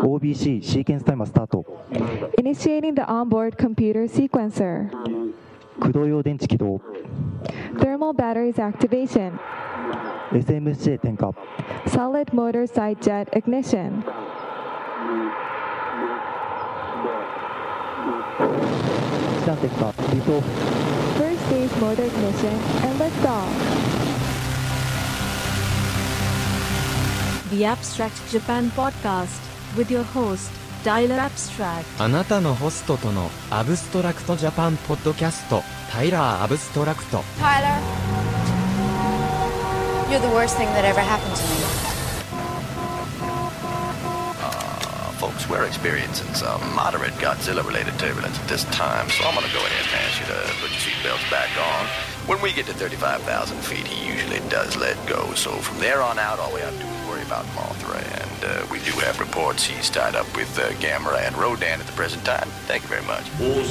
OBC シーケンスタイマースタート Initiating the onboard computer sequencer. 駆動用電池起動 Thermal batteries activation. SMC 点火 Solid motor side jet ignition. 一段点火リフトオフ First stage motor ignition and liftoff. The Abstract Japan Podcast with your host, Tyler Abstract. あなたのホストとのアブストラクトジャパンポッドキャストタイラー・アブストラクト Tyler, you're the worst thing that ever happened to me. Folks, we're experiencing some moderate Godzilla-related turbulence at this time, so I'm gonna go ahead and ask you to put your seatbelts back on. When we get to 35,000 feet, he usually does let go, so from there on out, all we have to do is worry about Mothra, and uh, we do have reports he's tied up with uh, Gamera and Rodan at the present time. Thank you very much. ホー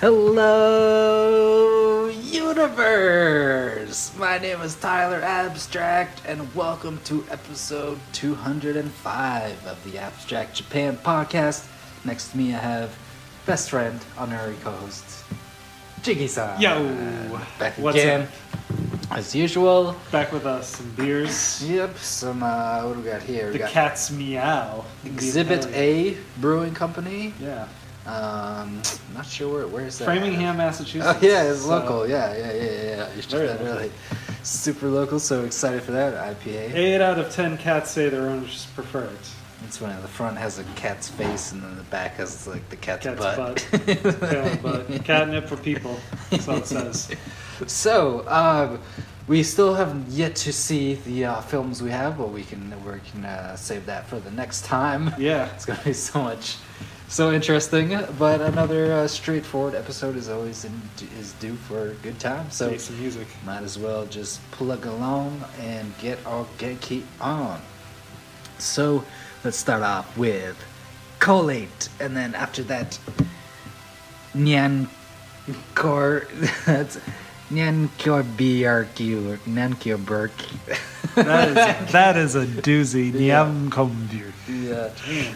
Hello, universe! My name is Tyler Abstract, and welcome to episode 205 of the Abstract Japan podcast. Next to me, I have best friend, honorary co-host, Jiggy-san. Yo! back What's again, as usual. Back with us, some beers. Yep, some uh, what do we got here? We The got cat's meow. Exhibit A Brewing Company. Yeah. Um, not sure where. Where's that? Framingham, Massachusetts. Oh yeah, it's So, local. Yeah, yeah, yeah, yeah. yeah. You should that early. Super local. So excited for that IPA. Eight out of ten cats say their owners prefer it. It's when the front has a cat's face and then the back has like the cat's, Cat's butt. Yeah, but catnip for people. That's all it says. so um, we still haven't yet to see the uh, films we have, but we can we can uh, save that for the next time. Yeah. It's gonna be so much, so interesting. But another uh, straightforward episode is always in, is due for a good time. So Make some music. might as well just plug along and get our Genki on. So let's start off with collate, and then after that, Nyan Kor. That's Nyan Kor BRQ or Nyan Kor Burk. That is that is a doozy. Niam Komdir. Yeah.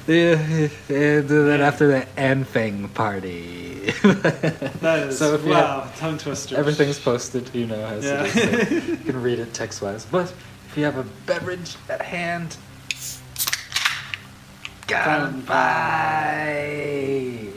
yeah. And eh, then after the Anfang party. That is So if you wow, tongue twister. Everything's posted, you know, as Yeah. it is. so you can read it text wise. But if you have a beverage at hand, Kanpai!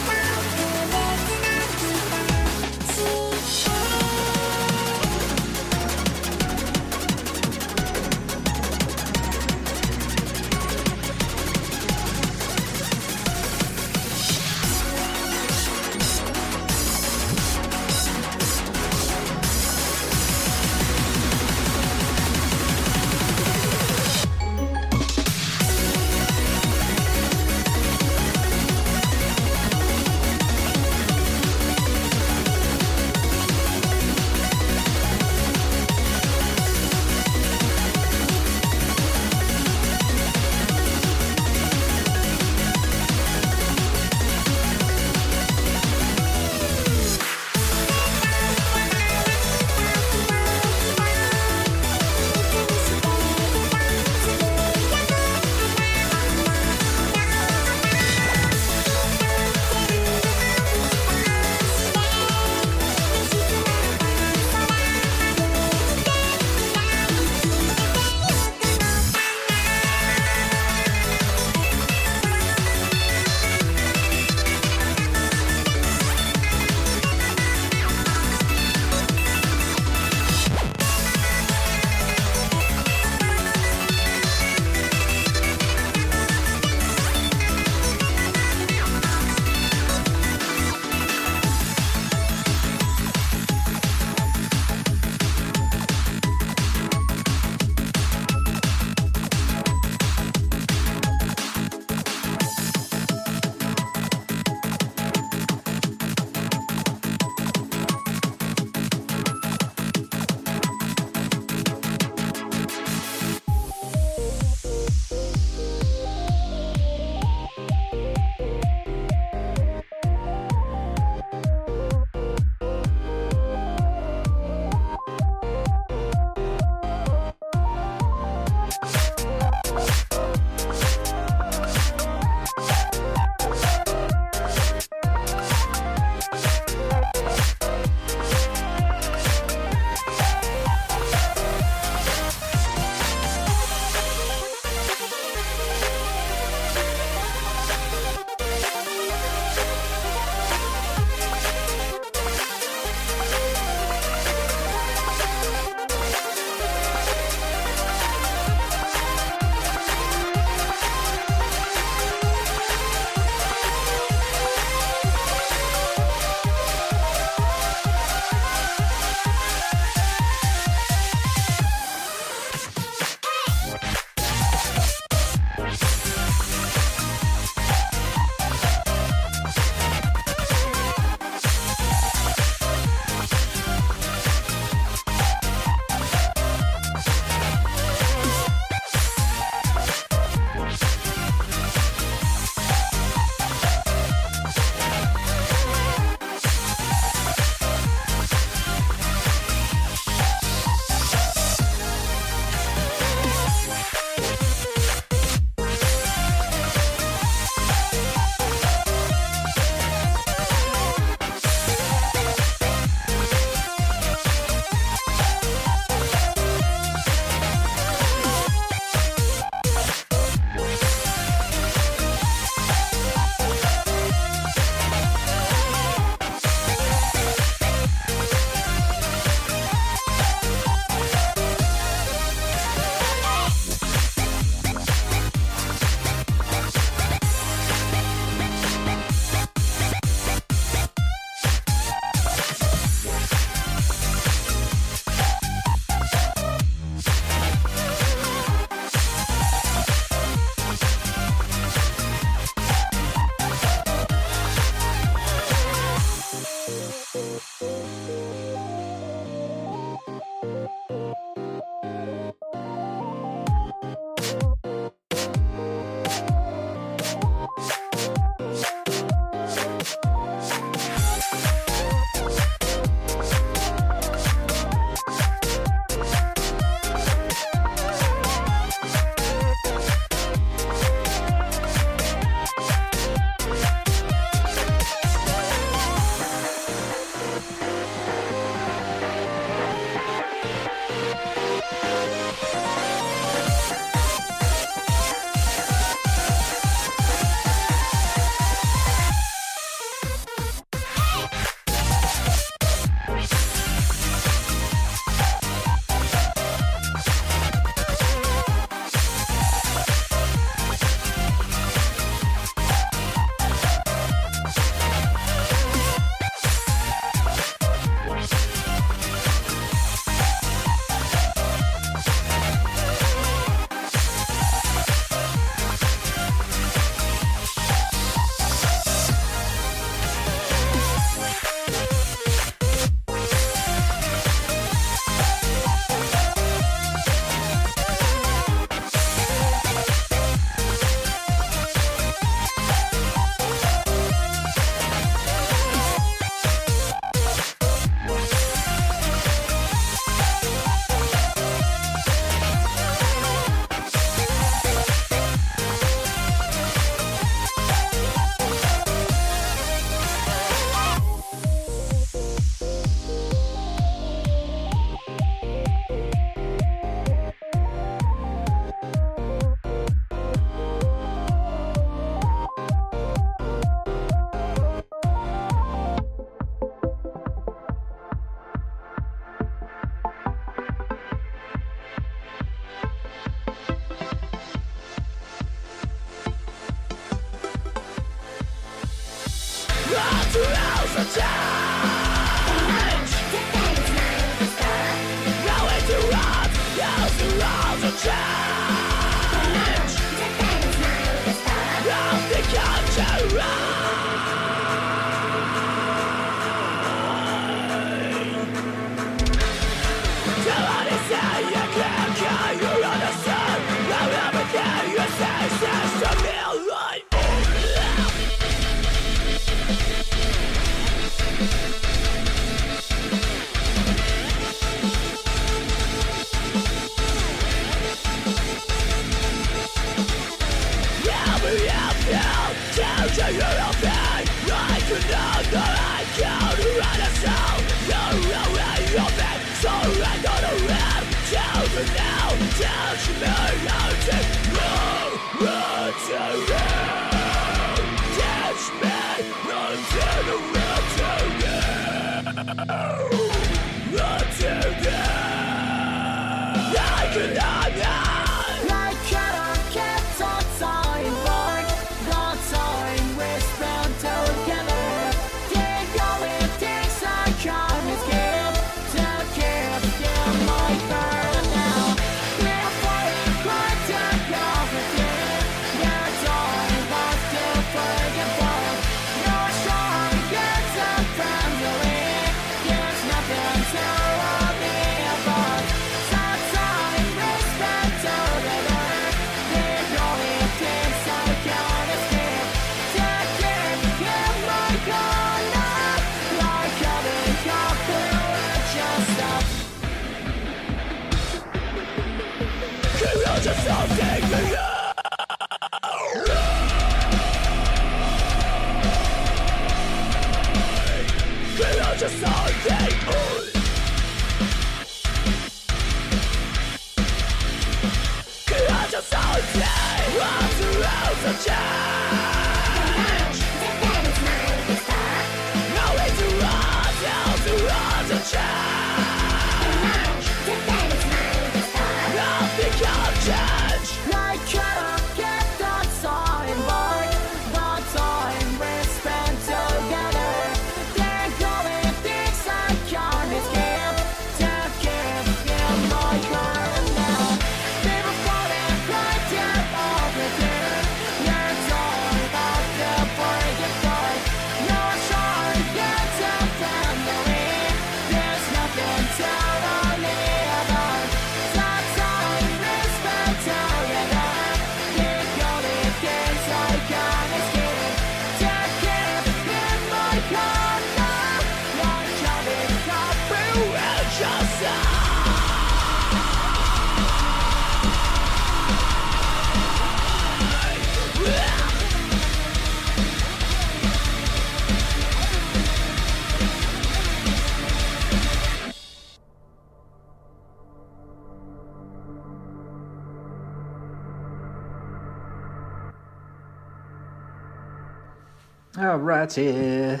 Alrighty,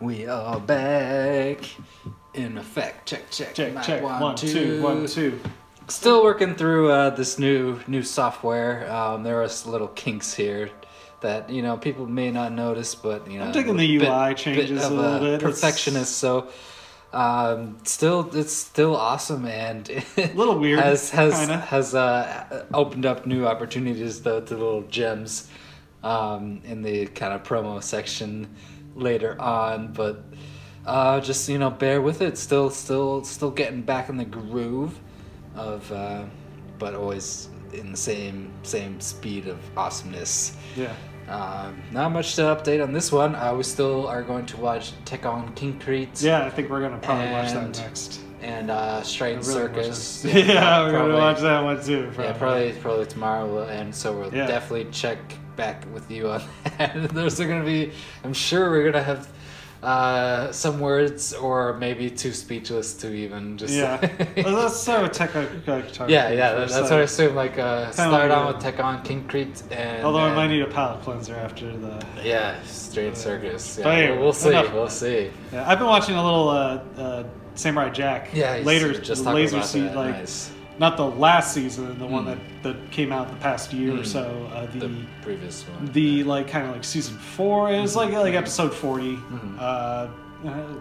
we are back. In effect, check, check, Check, mic check. One, two, one, two. Still working through uh, this new new software. Um, there are some little kinks here that you know people may not notice, but you know I'm digging the bit- UI changes bit a little bit. It's- Perfectionist, so um, still it's still awesome and a little weird, has has kinda. has uh, opened up new opportunities though to little gems um, in the kind of promo section later on, but uh, just you know bear with it. Still, still, still getting back in the groove of, uh, but always in the same same speed of awesomeness. Yeah. Um, not much to update on this one. Uh, we still are going to watch Tekkonkinkreet. Yeah, I think we're gonna probably watch that next. And uh, Straight I really Circus. that. Yeah, we're gonna watch that one too. Yeah, probably probably tomorrow, and so we'll Yeah. definitely check back with you on that. There's gonna be, I'm sure we're gonna have uh, some words, or maybe too speechless to even just. Yeah. well, let's start with tech. uh, yeah, yeah, that- that's what I assume. Like, uh, start on with Tekkonkinkreet, and Although I might need a palate cleanser after the. Yeah, Straight Circus. Yeah, anyway, we'll see. enough We'll see. Yeah, I've been watching a little uh, uh, Samurai Jack. Yeah, he's later just talking laser about that, like nice. Not the last season, the one Mm. that that came out the past year or Mm. so. Uh, the, The previous one. the like kind of like season four. It was like like episode 40 Mm-hmm. Uh,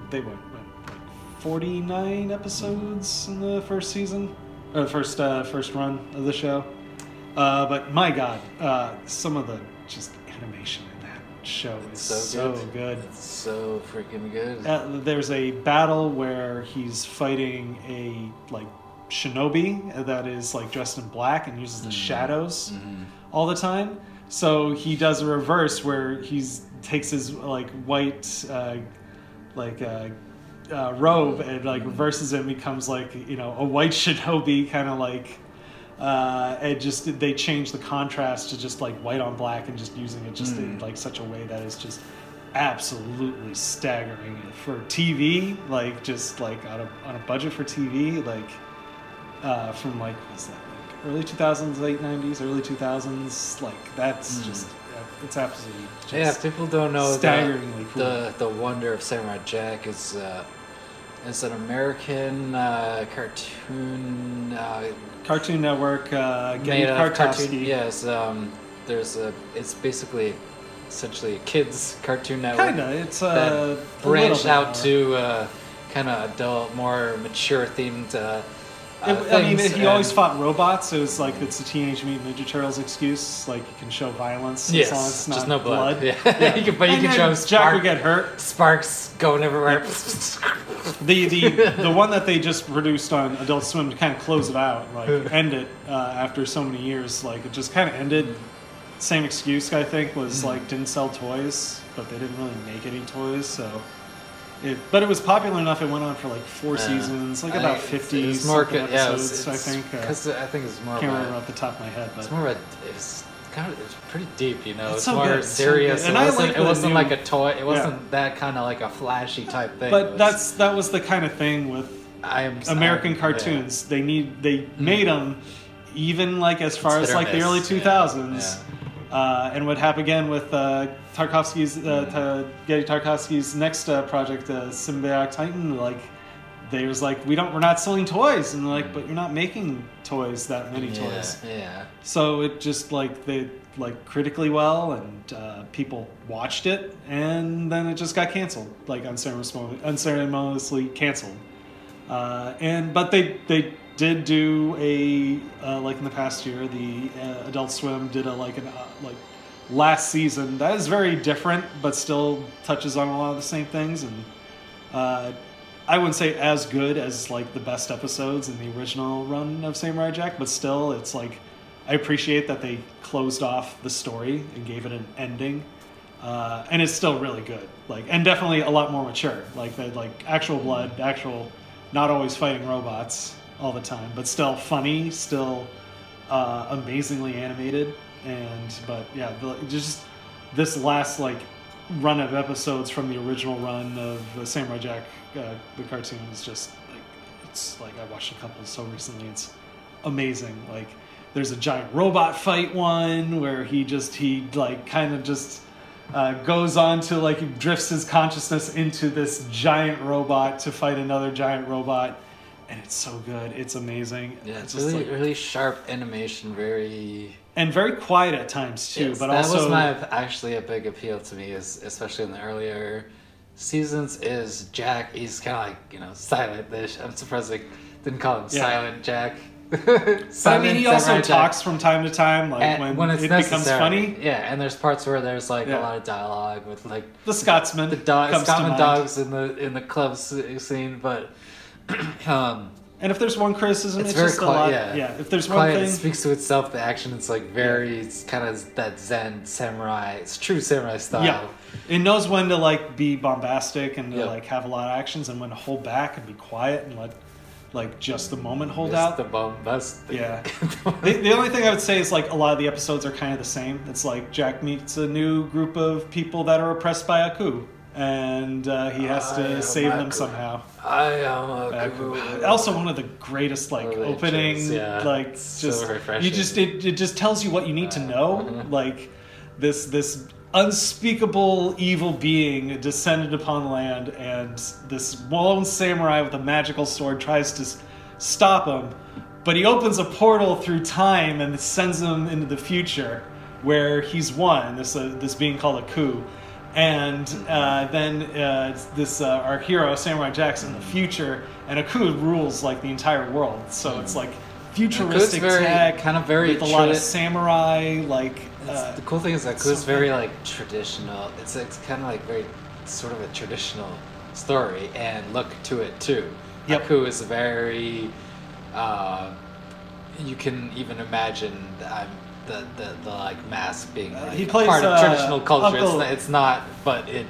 they went, like 49 episodes in the first season, or the first uh, first run of the show. Uh, but my God, uh, some of the just animation in that show is so so, good. good. It's so freaking good. Uh, there's a battle where he's fighting a like shinobi that is like dressed in black and uses the shadows all the time. So he does a reverse where he takes his like white uh, like uh, uh, robe and like reverses it and becomes like you know a white shinobi kind of like uh, and just they change the contrast to just like white on black and just using it just in like such a way that is just absolutely staggering for TV like just like on a, on a budget for TV like uh, from like what's that like early 2000s late 90s early 2000s like that's just it's absolutely just yeah, people don't know staggeringly the, cool. the the wonder of Samurai Jack is uh, is an American uh, cartoon uh, Cartoon Network uh, made cartoon. Yes, um, there's a. It's basically essentially a kids cartoon network. Kinda, it's, uh, branched out more. to uh, kind of adult, more mature themed. Uh, It- I mean, he always fought robots. It was like it's a Teenage Mutant Ninja Turtles excuse. Like you can show violence Yes, as long as it's not just no blood. Yeah. You can- but you And can show Jack would get hurt. Sparks going everywhere. The the the one that they just produced on Adult Swim to kind of close it out, like end it uh, after so many years. Like it just kind of ended. Same excuse I think was like didn't sell toys, but they didn't really make any toys, so. It, but it was popular enough. It went on for like four Yeah. seasons, like about it's- fifty it's more something co- yeah, it's- episodes. I it's- think. Uh, 'cause I think it's more I Can't remember off the top of my head, but It's more of a. It's kind of. It's pretty deep, you know. It's It's, so more good, it's so serious. And it I wasn't. like it wasn't new- like a toy. It wasn't that kind of like a flashy type thing. But was- that's that was the kind of thing with I am American I- cartoons. They need they made them even like as far It's as like the early yeah, two thousands. Uh, and would happened again with uh, Tartakovsky's uh, Genndy Tartakovsky's next uh, project, uh, Symbiotic Titan? Like they was like, we don't, we're not selling toys, and like, but you're not making toys that many Yeah, toys. yeah. So it just like they like critically well, and uh, people watched it, and then it just got canceled, like unceremoniously, unceremoniously canceled. Uh, and but they they did do a uh, like in the past year, the uh, Adult Swim did a like an uh, like last season that is very different, but still touches on a lot of the same things, and uh, I wouldn't say as good as like the best episodes in the original run of Samurai Jack, but still, it's like I appreciate that they closed off the story and gave it an ending. Uh, and it's still really good, like, and definitely a lot more mature. Like, the like actual blood, actual, not always fighting robots all the time, but still funny, still uh, amazingly animated, and but yeah, the, just this last like run of episodes from the original run of uh, Samurai Jack, uh, the cartoon is just like it's like I watched a couple so recently. It's amazing. Like there's a giant robot fight one where he just he like kind of just uh, goes on to like drifts his consciousness into this giant robot to fight another giant robot, and it's so good. It's amazing. Yeah, it's just really like- really sharp animation, very. and very quiet at times too. Yes, but that also was my actually a big appeal to me, is especially in the earlier seasons. Is Jack? He's kind of like you know silent. I'm surprised they didn't call him Yeah. Silent Jack. But I mean, he also Jack. talks from time to time, like And when, it's it becomes necessary. funny. Yeah, and there's parts where there's like Yeah. a lot of dialogue with like The Scotsman the dog, mind. dogs in the in the club scene, but um, And if there's one criticism, it's, it's, very just a quiet. lot. Yeah. Yeah. If there's It's one thing, it speaks to itself. The action, it's like very, it's kind of that Zen samurai. It's true samurai style. yeah, it knows when to like be bombastic and to Yep. like have a lot of actions, and when to hold back and be quiet and let like just the moment hold It's out. the bombast. Yeah. the, the only thing I would say is like a lot of the episodes are kind of the same. It's like Jack meets a new group of people that are oppressed by Aku, and uh, he has to save them somehow. I am a Uh, also one of the greatest like opening yeah. like It's so just refreshing. you just it, it just tells you what you need to know like this this unspeakable evil being descended upon land and this lone samurai with a magical sword tries to stop him but he opens a portal through time and sends him into the future where he's won this uh, this being called Aku and uh, then uh, this uh, our hero Samurai Jack's in the future, and Aku rules like the entire world. So it's like futuristic very- tech, kind of very with a lot of samurai. Like uh, the cool thing is that Aku's very like traditional. It's it's kind of like very sort of a traditional story and look to it too. Yep. Aku is very. Uh, you can even imagine um, the, the the like mask being like he plays, part of uh, traditional culture. It's, Uncle- not, it's not, but it.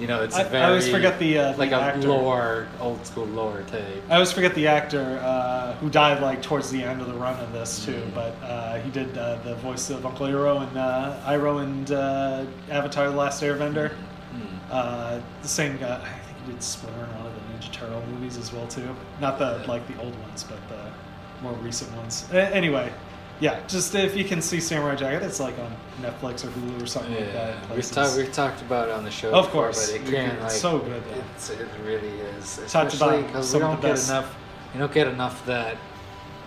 You know, it's a I- very. I always forget the, uh, like the a actor. lore, old school lore tape. I always forget the actor uh, who died like towards the end of the run of this too, Mm. but uh, he did uh, the voice of Uncle Iroh and uh, Iroh and uh, Avatar: The Last Airbender. Mm. Uh, the same guy. I think he did Splinter in one of the Ninja Turtle movies as well too. Not the like the old ones, but the more recent ones. A- anyway, yeah. Just if you can see Samurai Jack, it's like on Netflix or Hulu or something like that. we've, we've talked about it on the show. Of before, course. but it can- like so good. It's, it really is, especially about because we don't get best- enough. You don't get enough that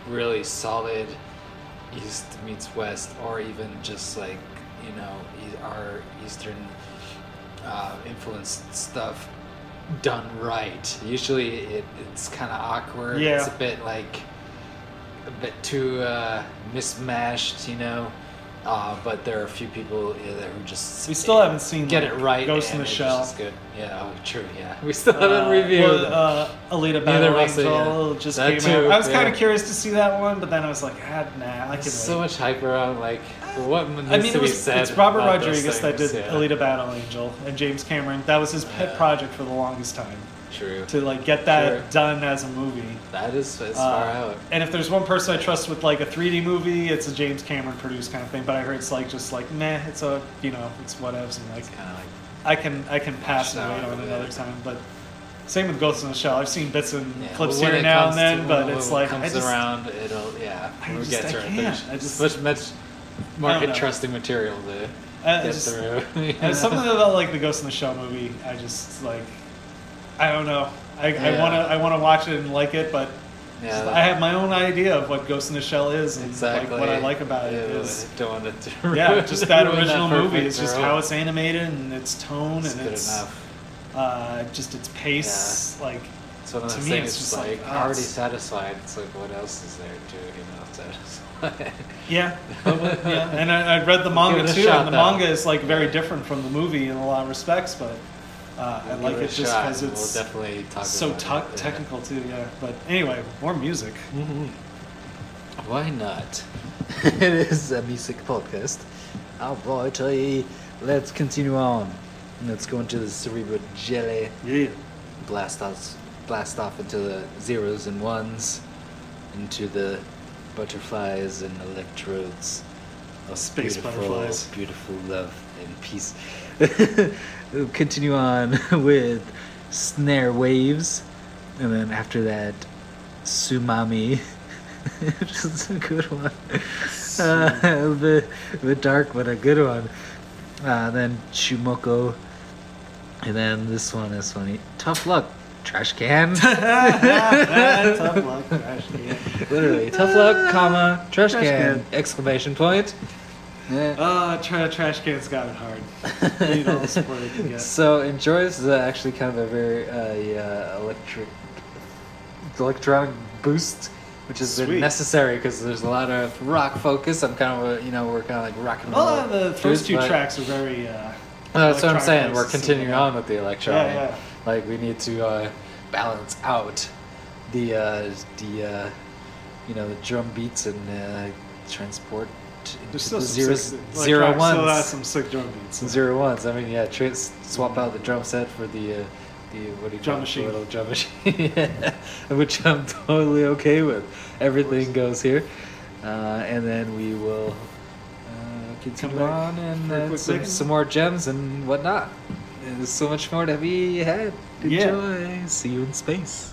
really solid East meets West, or even just like you know our Eastern uh, influenced stuff done right. Usually, it, it's kind of awkward. It's a bit like a bit too uh, mismatched, you know. Uh, but there are a few people yeah, there who just We still haven't seen, get like, it right. Ghost in the Shell. just good. Yeah, oh, true. Yeah, we still haven't Uh, reviewed. well, uh, Alita Battle Angel yeah. just That came too, out. I was yeah. kind of curious to see that one, but then I was like, ah, nah, I can so much hype around like what needs I mean, to it be said. it's Robert Rodriguez that did yeah. Alita Battle Angel, and James Cameron. That was his pet project for the longest time True. to like get that Sure. done as a movie. That is as Uh, far out. And if there's one person I trust with like a 3D movie, it's a James Cameron produced kind of thing. But I heard it's like just like meh, it's a you know it's whatevs and like Kind of like I can I can pass and Watch wait that on another time. But same with Ghost in the Shell. I've seen bits and yeah, clips here now and then, to- but it's it like comes I just around, it'll yeah. I we'll just- get I can't. I just- much much more I don't know. interesting material to I get just- through. And something about like the Ghost in the Shell movie, I just like, I don't know. I, I wanna I wanna watch it and like it, but Yeah, that- I have my own idea of what Ghost in the Shell is and exactly like what I like about it Yeah, is I don't want it to yeah, just that ruin original movie. It's just how it's animated and its tone It's and good its enough. uh, just its pace. Like It's one of to those me, things. it's It's just like, like, oh, already it's- satisfied. It's like what else is there to you know satisfy? yeah, yeah. And I, I read the manga too, shot, and the though. manga is like very different from the movie in a lot of respects, but. Uh, I like a it just because it's We'll definitely talk so about te- it, yeah. technical too. Yeah, but anyway, more music. Why not? it is a music podcast. Oh boy, tell you, let's continue on. Let's go into the cerebral jelly. Yeah. Blast off, blast off into the zeros and ones, into the butterflies and electrodes of Space beautiful, butterflies. beautiful love and peace. continue on with snare waves, and then after that, Tsunami. which is a good one. Uh, a bit, a bit dark, but a good one. Uh, then Chumoko, and then this one is funny. Tough luck, trash can. Tough luck, trash can. Literally, tough luck, comma, trash, Trash can, can. exclamation point. Yeah. Uh, tra- trash can's got it hard. They need all the support they can get. So enjoy this is actually kind of a very uh, yeah, electric, electronic boost, which is Sweet. necessary because there's a lot of rock focus. I'm kind of a, you know we're kind of like rock and roll. Well, the first two but- tracks are very. Uh, Uh, that's what I'm saying. We're continuing on with the electronic. Yeah, yeah. Like we need to uh, balance out the uh, the uh, you know the drum beats and uh, transport into There's still the some zeros, sick, zero like, has ones. some sick drum beats. Some zero ones. I mean, yeah, tra- swap out the drum set for the uh, the what do you Drum call it? machine. Little drum machine, yeah. which I'm totally okay with. Everything goes here, uh, and then we will uh, continue on and uh, some, some more gems and whatnot. There's so much more to be had. Yeah. Enjoy. See you in space.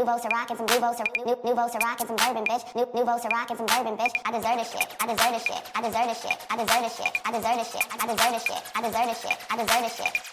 Nouveau Ciroc and some Nouveau Ciroc, new, Nouveau Ciroc and bourbon, bitch. New, Nouveau Ciroc and some bourbon, bitch. I deserve this shit. I deserve this shit. I deserve this shit. I deserve this shit. I deserve this shit. I deserve this shit. I deserve this shit. I deserve this shit. I deserve this shit.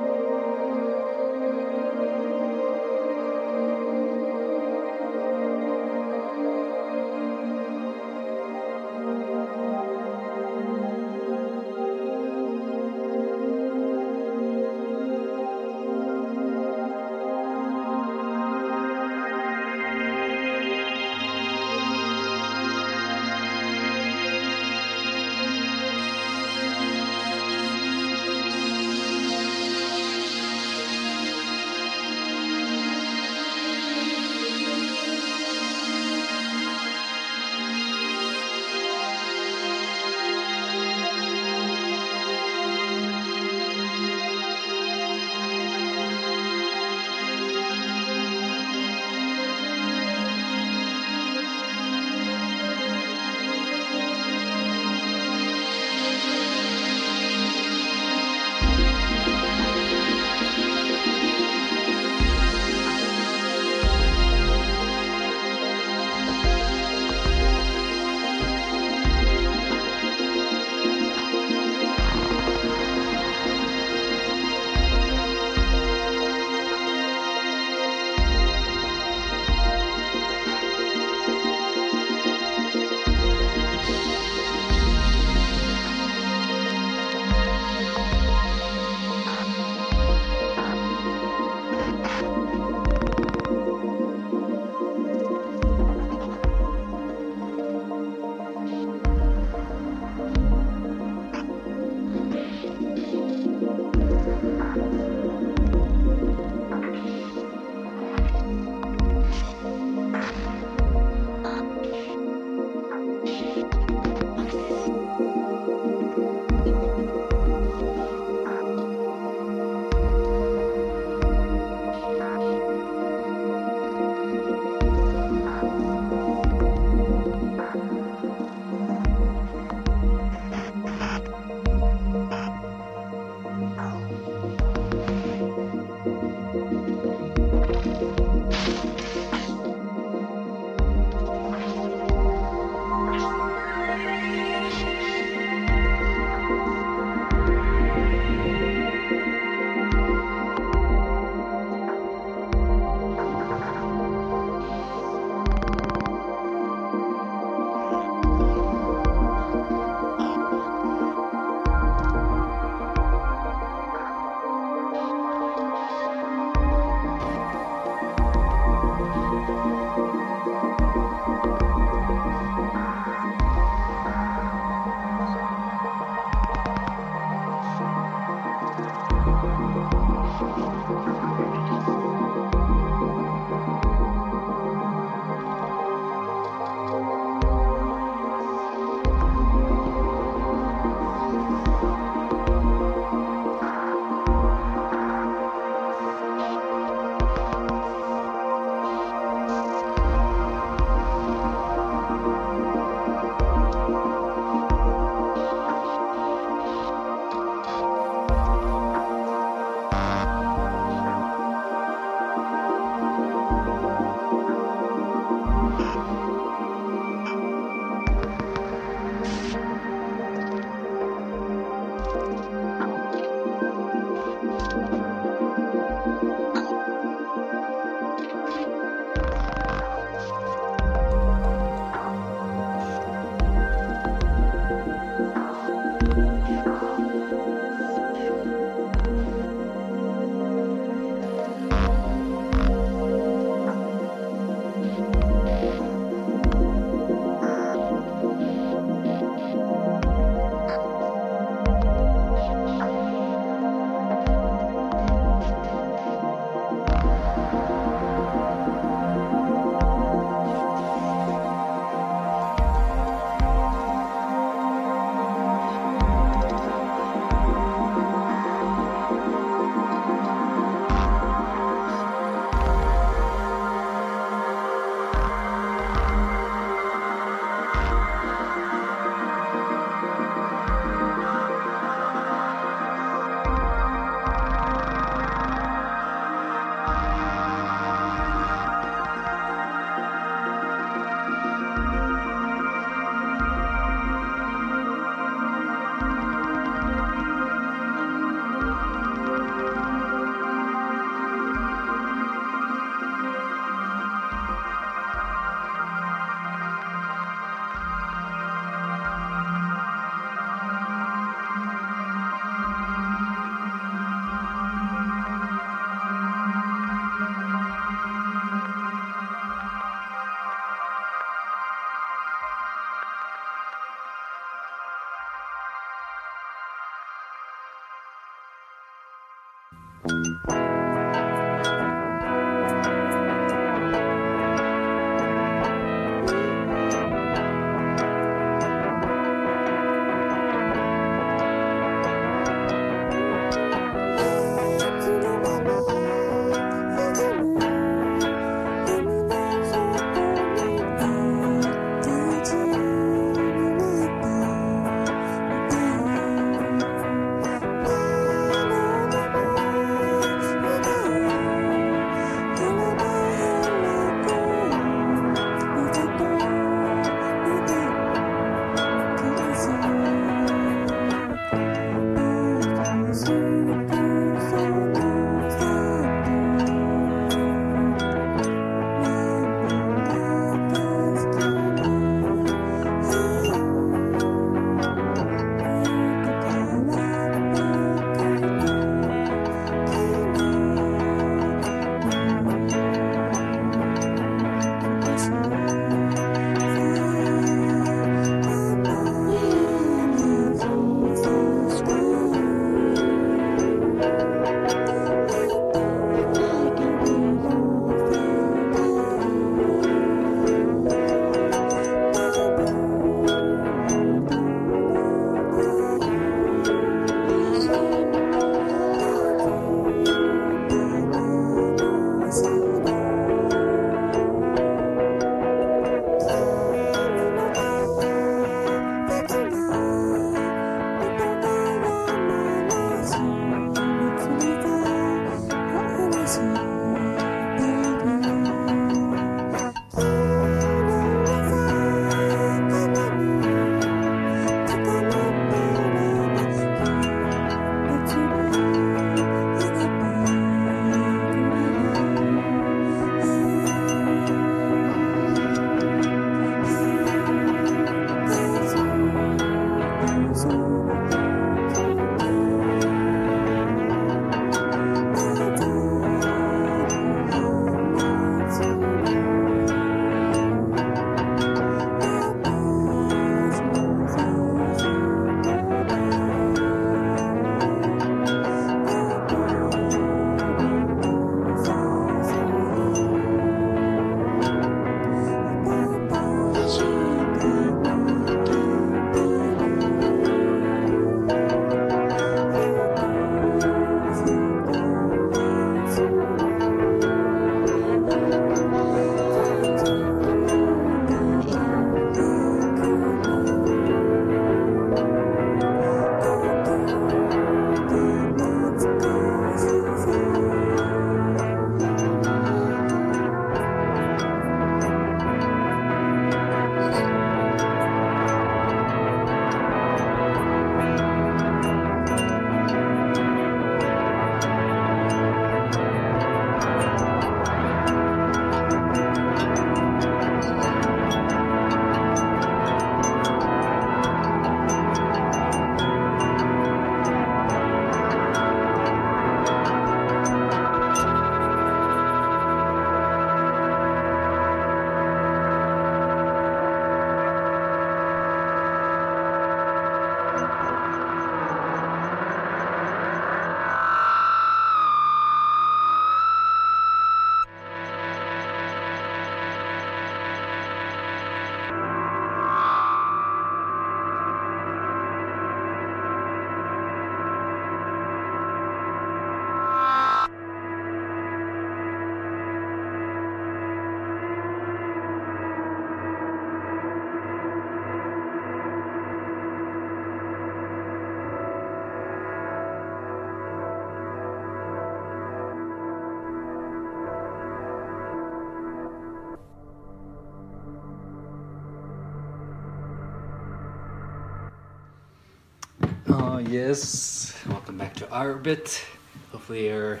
Yes. Welcome back to orbit. Hopefully your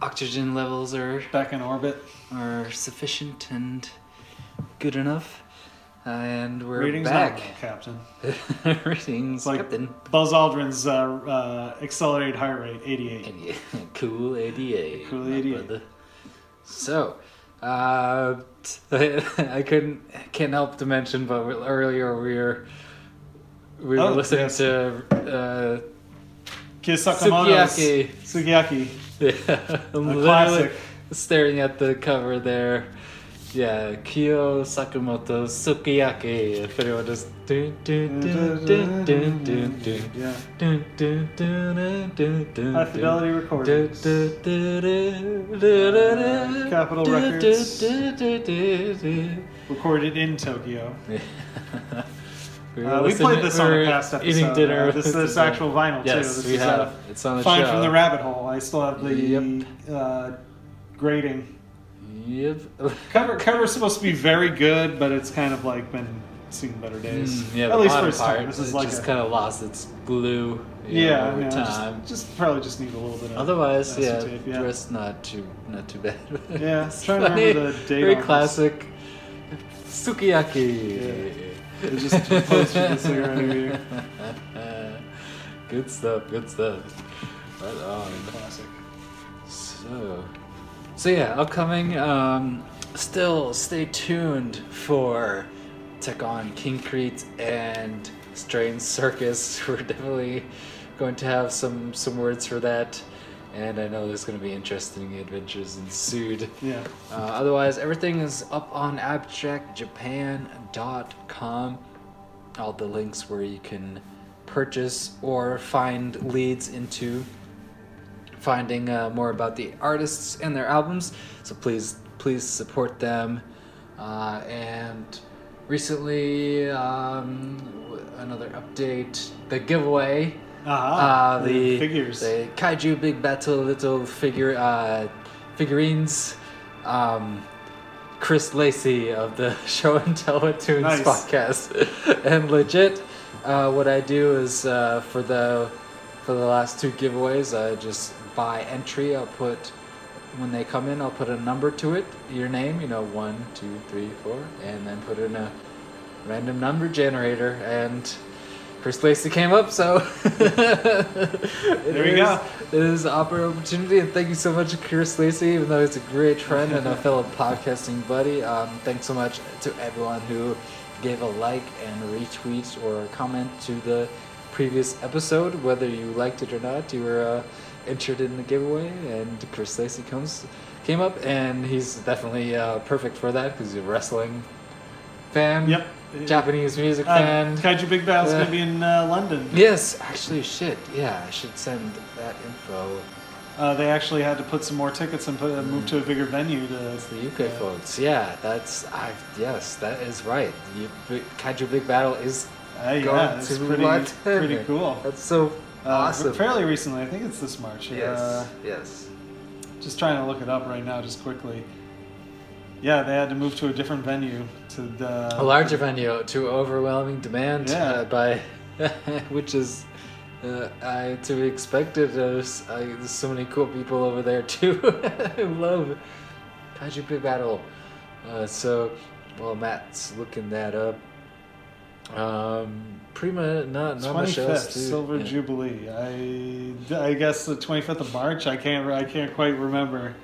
oxygen levels are Back in orbit. are sufficient and good enough. And we're Readings back. nominal, Captain. Ratings, It's like Captain. Buzz Aldrin's uh, uh, accelerated heart rate, 88. cool 88. Cool my 88. So, uh, I couldn't can't help to mention, but earlier we were we were Oh, listening yes. to uh, Kiss Sakamoto's Sukiyaki. Sukiyaki. Yeah, I'm A classic. staring at the cover there. Yeah, Kyu Sakamoto's Sukiyaki. If anyone just. Yeah. High fidelity recordings. Capitol Records. Recorded in Tokyo. We Uh, we played this on a past episode. Eating dinner. Uh, this this actual vinyl yes, too. This we is, have. uh, it's on the Find show. from the rabbit hole. I still have the uh, grading. Yep. Cover cover's supposed to be very good, but it's kind of like been seen better days. Mm, yeah, At least for bottom its time. This is like just a, kind of lost its glue. you yeah, know, over time. Just, just probably just need a little bit of. Otherwise, yeah, acetate, yeah. dress not too not too bad. Yeah, trying to remember the date Very classic. Sukiyaki. It just close to the cigarette here. good stuff. Good stuff. Right on. Classic. So, so yeah, upcoming. Um, still, stay tuned for Tekkonkinkreet and Strange Circus. We're definitely going to have some some words for that, and I know there's going to be interesting adventures ensued. Yeah. Uh, otherwise, everything is up on abstractjapan.com. All the links where you can purchase or find leads into finding uh, more about the artists and their albums. So please, please support them. Uh, and recently, um, another update: the giveaway. Ah, uh, the the figures. the kaiju big battle little figure uh, figurines. Um, Chris Lacey of the Show and Tell with Tunes Nice. podcast, and legit, uh, what I do is uh, for the for the last two giveaways, I just buy entry. I'll put when they come in, I'll put a number to it, your name, you know, one, two, three, four, and then put in a random number generator. And Chris Lacey came up, so there we go. It is an opportunity, and thank you so much, Chris Lacey. Even though he's a great friend and a fellow podcasting buddy, um, thanks so much to everyone who gave a like and retweet or comment to the previous episode. Whether you liked it or not, you were uh, entered in the giveaway, and Chris Lacey comes came up, and he's definitely uh, perfect for that because he's a wrestling fan. Yep. Japanese music Uh, fan. Kaiju Big Battle's Yeah. gonna be in uh, London. Yes, actually, shit. Yeah, I should send that info. Uh, they actually had to put some more tickets and put, uh, move to a bigger venue to. The UK folks. Yeah, that's I. Yes, that is right. You, Kaiju Big Battle is Uh, yeah, it's pretty, London. pretty cool. That's so Uh, awesome. Fairly recently, I think it's this March. Yes. Uh, yes. just trying to look it up right now, just quickly. Yeah, they had to move to a different venue the A larger venue to overwhelming demand Yeah. uh, by, which is. Uh, I to be expected. There's, I, there's so many cool people over there too. who love Kaiju Big Battle. Uh, so, while Matt's looking that up, um, much not not much else. Silver yeah. Jubilee. I I guess the twenty fifth of March. I can't I can't quite remember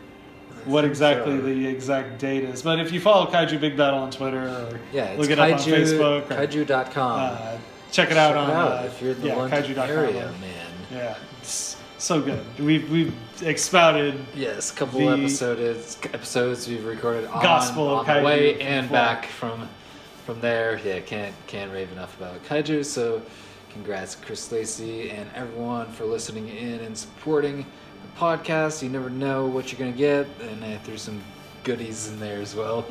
what exactly the exact date is. But if you follow Kaiju Big Battle on Twitter or Yeah, it's look it up on Facebook, or, kaiju.com. uh, check it out Check on out uh, if you're the yeah, kaiju.com. area, man. Yeah, it's so good. We've we've expounded Yes, a couple episodes episodes we've recorded on, Gospel of on the Kaiju way and before. back from from there. Yeah, can't can't rave enough about kaiju. So, congrats, Chris Lacey, and everyone for listening in and supporting the podcast. You never know what you're gonna get, and I threw some goodies in there as well.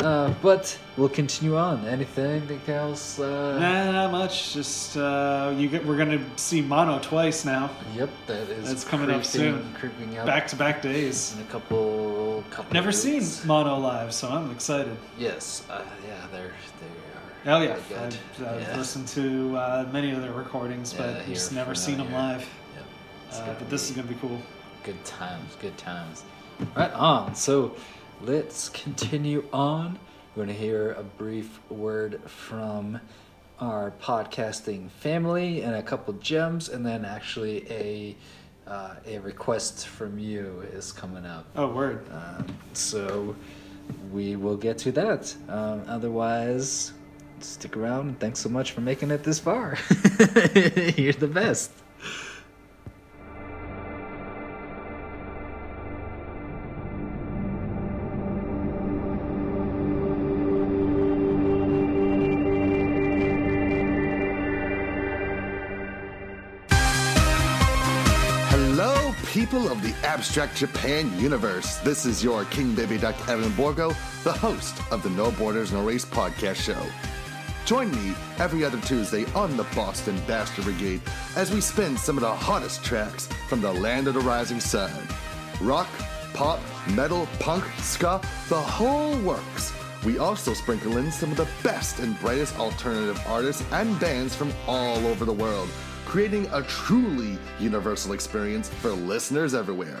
Uh, but we'll continue on. Anything else? Uh, Nah, not much. Just uh, you get. We're gonna see Mono twice now. Yep, that is That's coming up soon. Creeping up Back to back days. in a couple couple. Never seen Mono live, so I'm excited. Yes, uh, yeah, they're they are Oh yeah, Really. I've, I've Yeah. listened to uh, many of their recordings, Yeah, but here just never seen them live. Uh, but this is gonna be cool. Good times, good times. Right on. So let's continue on. We're going to hear a brief word from our podcasting family and a couple gems, and then actually a uh, a request from you is coming up. Oh word. Um, so we will get to that. Um, otherwise, stick around. and Thanks so much for making it this far. You're the best. Abstract Japan universe. This is your King Baby Duck Evan Borgo, the host of the No Borders No Race podcast show. Join me every other Tuesday on the Boston Bastard Brigade as we spin some of the hottest tracks from the land of the rising sun. Rock, pop, metal, punk, ska, the whole works. We also sprinkle in some of the best and brightest alternative artists and bands from all over the world, creating a truly universal experience for listeners everywhere.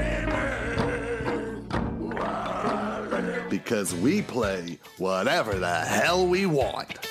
Because we play whatever the hell we want.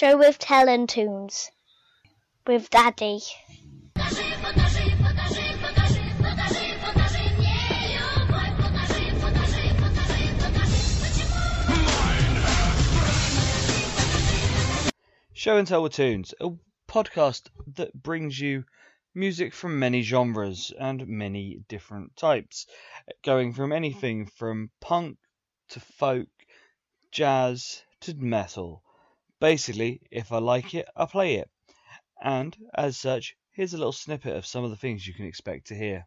Show with Tunes with Daddy. Show and Tell with Tunes, a podcast that brings you music from many genres and many different types, going from anything from punk to folk, jazz to metal. Basically, if I like it, I play it. And, as such, here's a little snippet of some of the things you can expect to hear.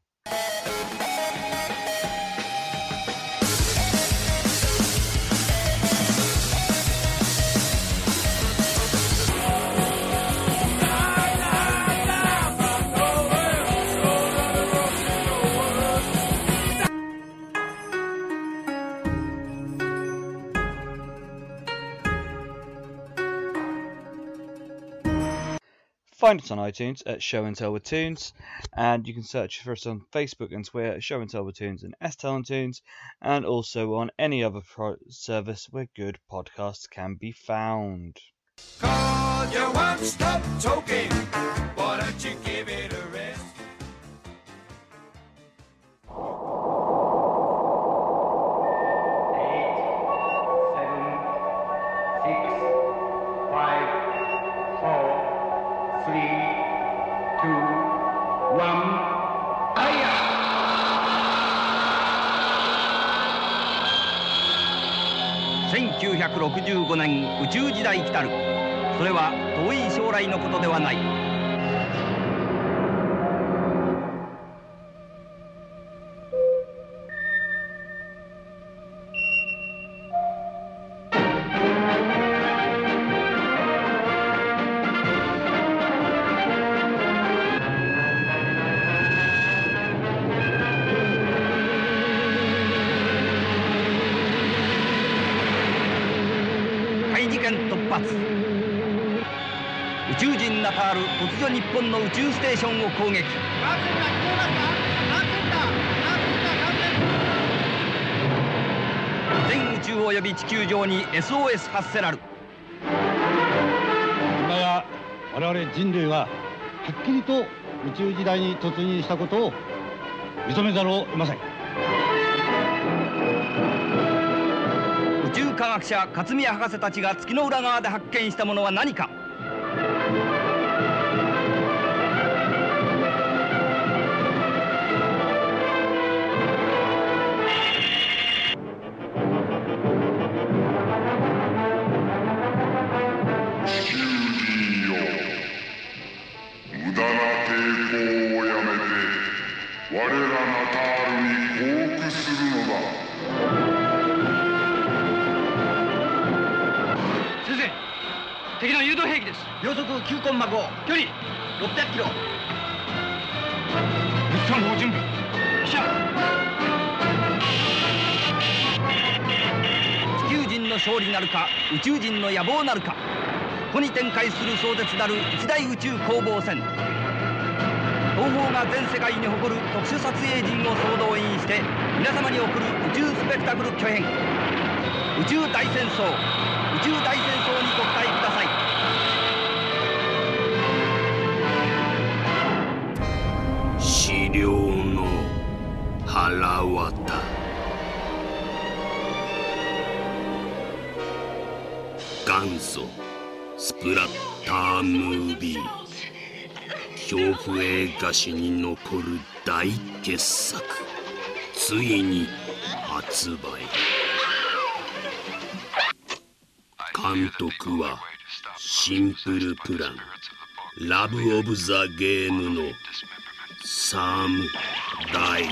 Find us on iTunes at Show and Tell with Tunes, and you can search for us on Facebook and Twitter at Show and Tell with Tunes and S Tell and Tunes, and also on any other pro- service where good podcasts can be found. You won't stop talking. Why don't you 1965年宇宙時代来たる。それは遠い将来のことではない。攻撃。全宇宙及び地球上に SOS 発せらる。今や我々人類ははっきりと宇宙時代に突入したことを認めざるを得ません。宇宙科学者勝宮博士たちが月の裏側で発見したものは何かです。秒速9コンマ5距離600キロ。物産法準備。飛車地球人の勝利なるか宇宙人の野望なるか。ここに展開する壮絶なる一大宇宙攻防戦。東方が全世界に誇る特殊撮影陣を総動員して皆様に送る宇宙スペクタクル巨編。宇宙大戦争。宇宙大戦争資料の腹渡。元祖スプラッタームービー。恐怖映画史に残る大傑作。ついに発売。監督はシンプルプラン。ラブ・オブ・ザ・ゲームのサーム・ダイ。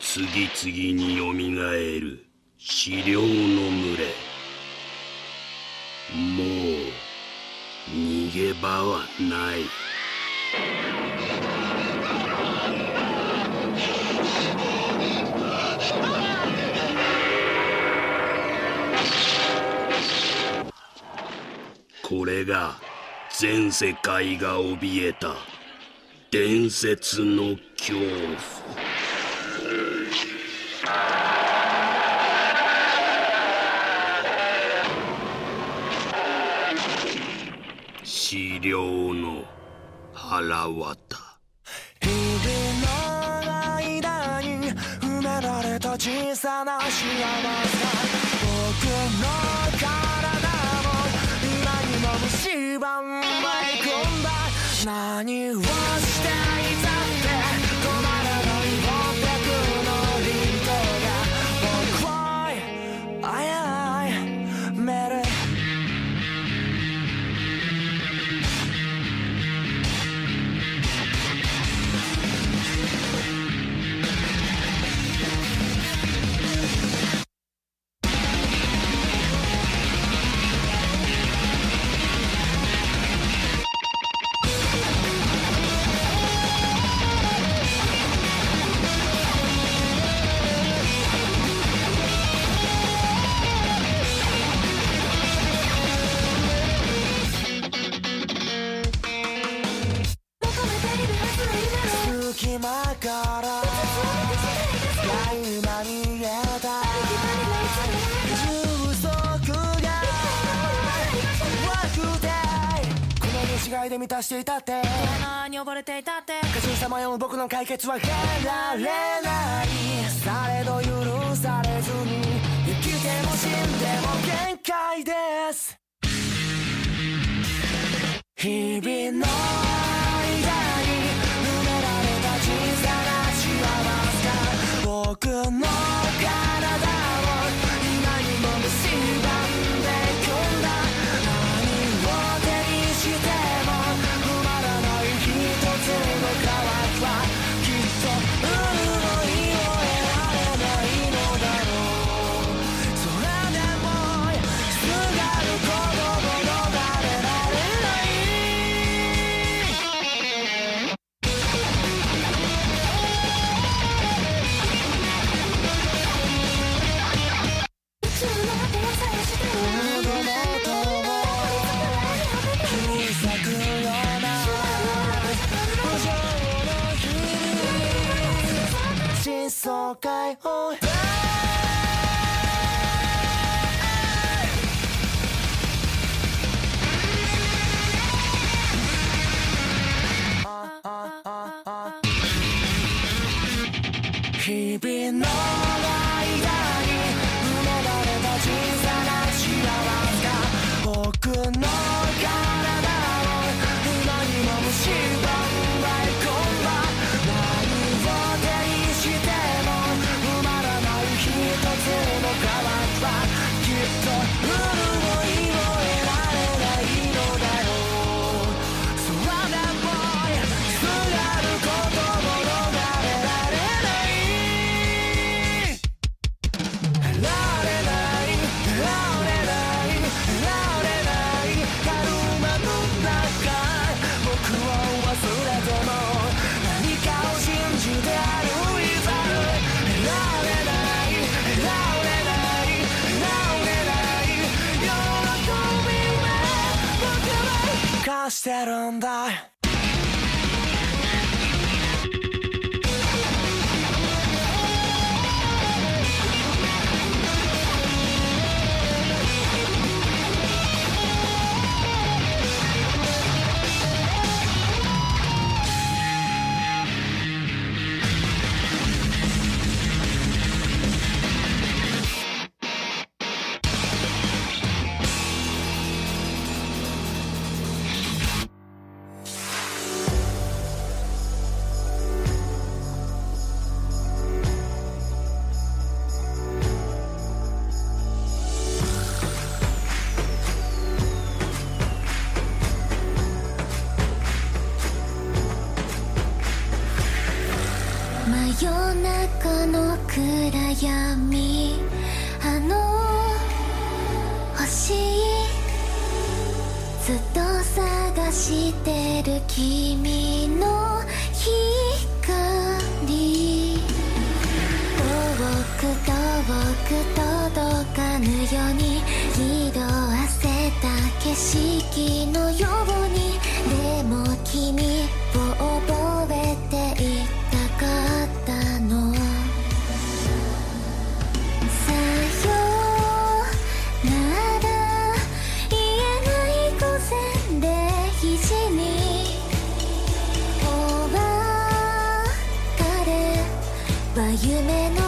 次々によみがえる。資料の群れ。もう逃げ場はない。これが全世界が怯えた。伝説の恐怖。資料の腹渡。日々の間に埋められた小さな幸せ僕の体も今にも蝕まれ込んだ。何を？隙間から。大今見えた。充足が。怖くて。この違いで満たしていたって。に溺れていたって。過信さまよう僕の解決は変えられない。されど許されずに生きても死んでも限界です。日々の僕の体暗闇あの星ずっと探してる君の光。遠く遠く届かぬように色あせた景色のように。でも君夢の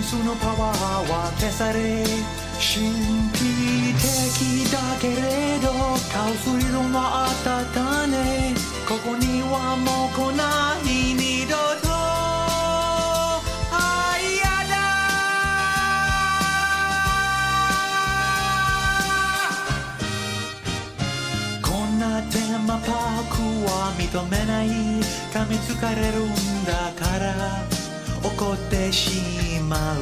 フェンスのパワーは消され神秘的だけれどカオス色があったたね。ここにはもう来ない二度と。あいやだ。こんなテーマパークは認めない。噛みつかれるんだから。怒ってしまう。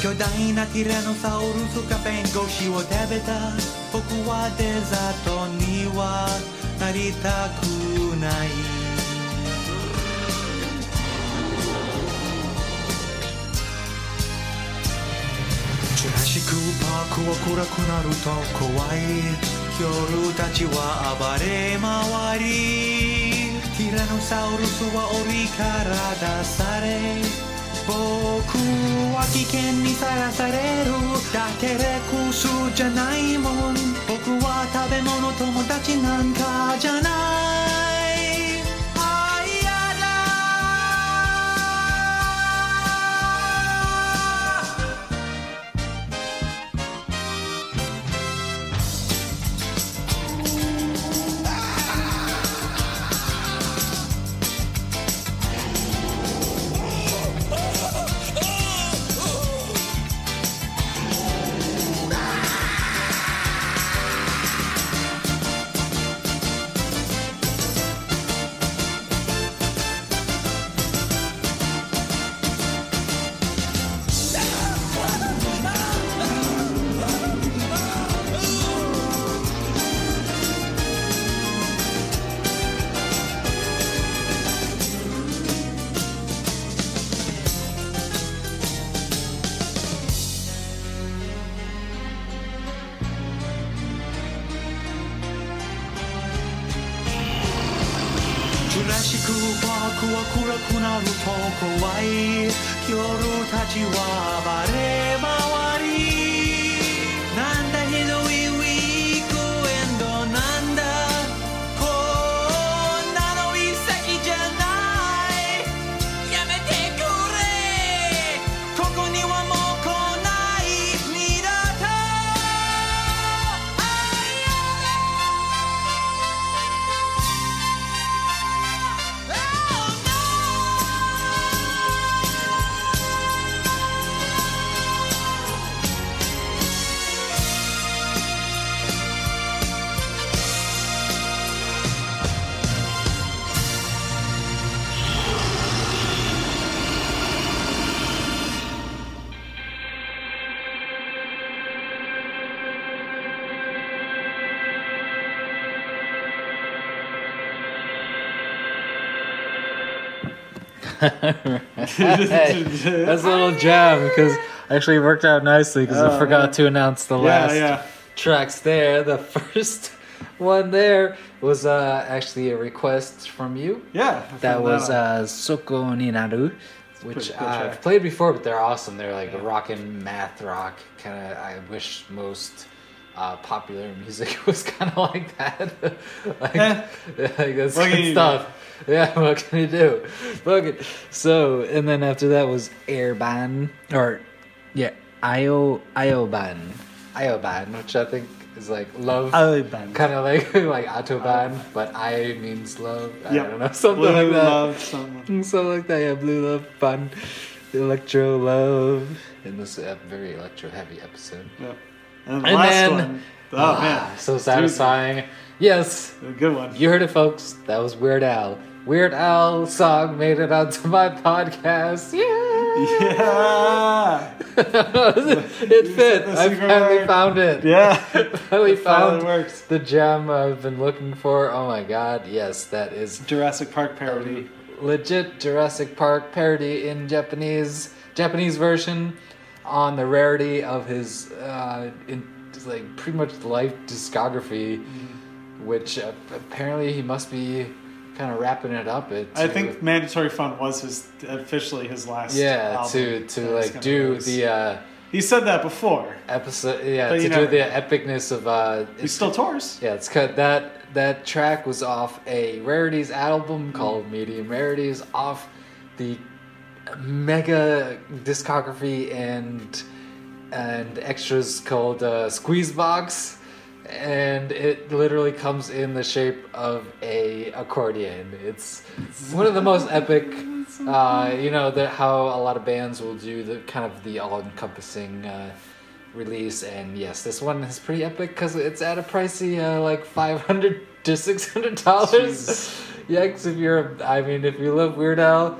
巨大なティラノサウルスが弁護士を食べた。僕はデザートにはなりたくない。ジュラシック・パークは暗くなると怖い。夜たちは暴れ回りティラノサウルスは檻から出され僕は危険にさらされる。だけでクスじゃないもん。僕は食べ物友達なんかじゃない。That's a little jam because actually worked out nicely because I Oh, forgot yeah. to announce the Yeah, last yeah. tracks there. The first one there was uh, actually a request from you. Yeah, that was that uh, Soko ni Naru, which I've played before, but they're awesome. They're like rockin' math rock kind of. I wish most. Uh, popular music was kind of like that. like, Eh. like that's What good you do? stuff. Yeah, what can you do? Fuck it. So, and then after that was Airban, or yeah, Io Ioban, Ioban, which I think is like love, Ioban. kind of like like Autobahn, but I means love. I Yep. don't know, something Blue like that. love, something. Something like that. Yeah, blue love, fun, electro love. In this uh, very electro heavy episode. Yep. And the last one. Oh, ah, man. so satisfying. Yes, A good one. you heard it, folks. That was Weird Al. Weird Al song made it onto my podcast. Yeah. Yeah. it fit. I finally word. found it. Yeah. finally found works. the gem I've been looking for. Oh my god, yes, that is Jurassic Park parody. legit Jurassic Park parody in Japanese Japanese version on the rarity of his uh, in, like pretty much life discography, Mm-hmm. which uh, apparently he must be kind of wrapping it up. It I think Mandatory Fun was his officially his last. yeah album to to like do release. the uh, He said that before. episode yeah But to do never the epicness of uh, He still tours. Yeah, it's cut. That that track was off a rarities album Mm. called Medium Rarities, off the mega discography and and extras called uh, Squeeze Box, and it literally comes in the shape of a accordion. It's one of the most epic. Uh, you know that how a lot of bands will do the kind of the all-encompassing. Uh, release and yes this one is pretty epic because it's at a pricey uh, like 500 to 600 dollars yeah 'cause if you're i mean if you love weird al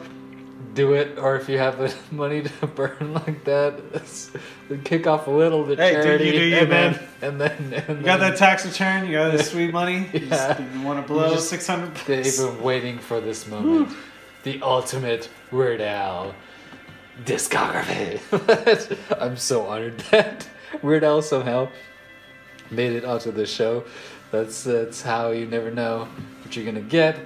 do it or if you have the money to burn like that kick off a little to Hey, do you charity do you, and man. then and then and You got then- that tax return. You got that sweet money. You, just, Yeah. you want to blow six hundred. they've been waiting for this moment the ultimate weird al discography i'm so honored that weird al somehow made it onto the show that's that's how you never know what you're gonna get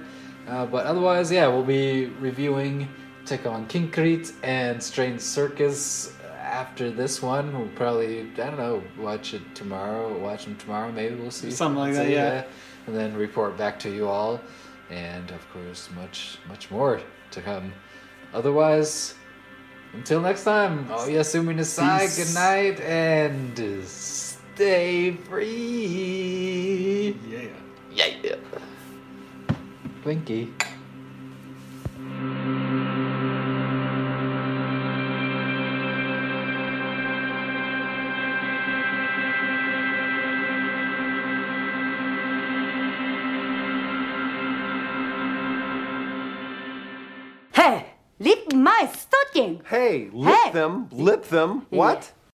uh, but otherwise yeah we'll be reviewing Tekkonkinkreet and strange circus after this one we'll probably i don't know watch it tomorrow watch them tomorrow maybe we'll see Something like that, See, yeah. and then report back to you all and of course much much more to come otherwise until next time oh yasumi nasai Peace. good night and stay free Yeah. yeah Winky. Hey, lip stocking. Hey, lip Hey. them, lip them. What?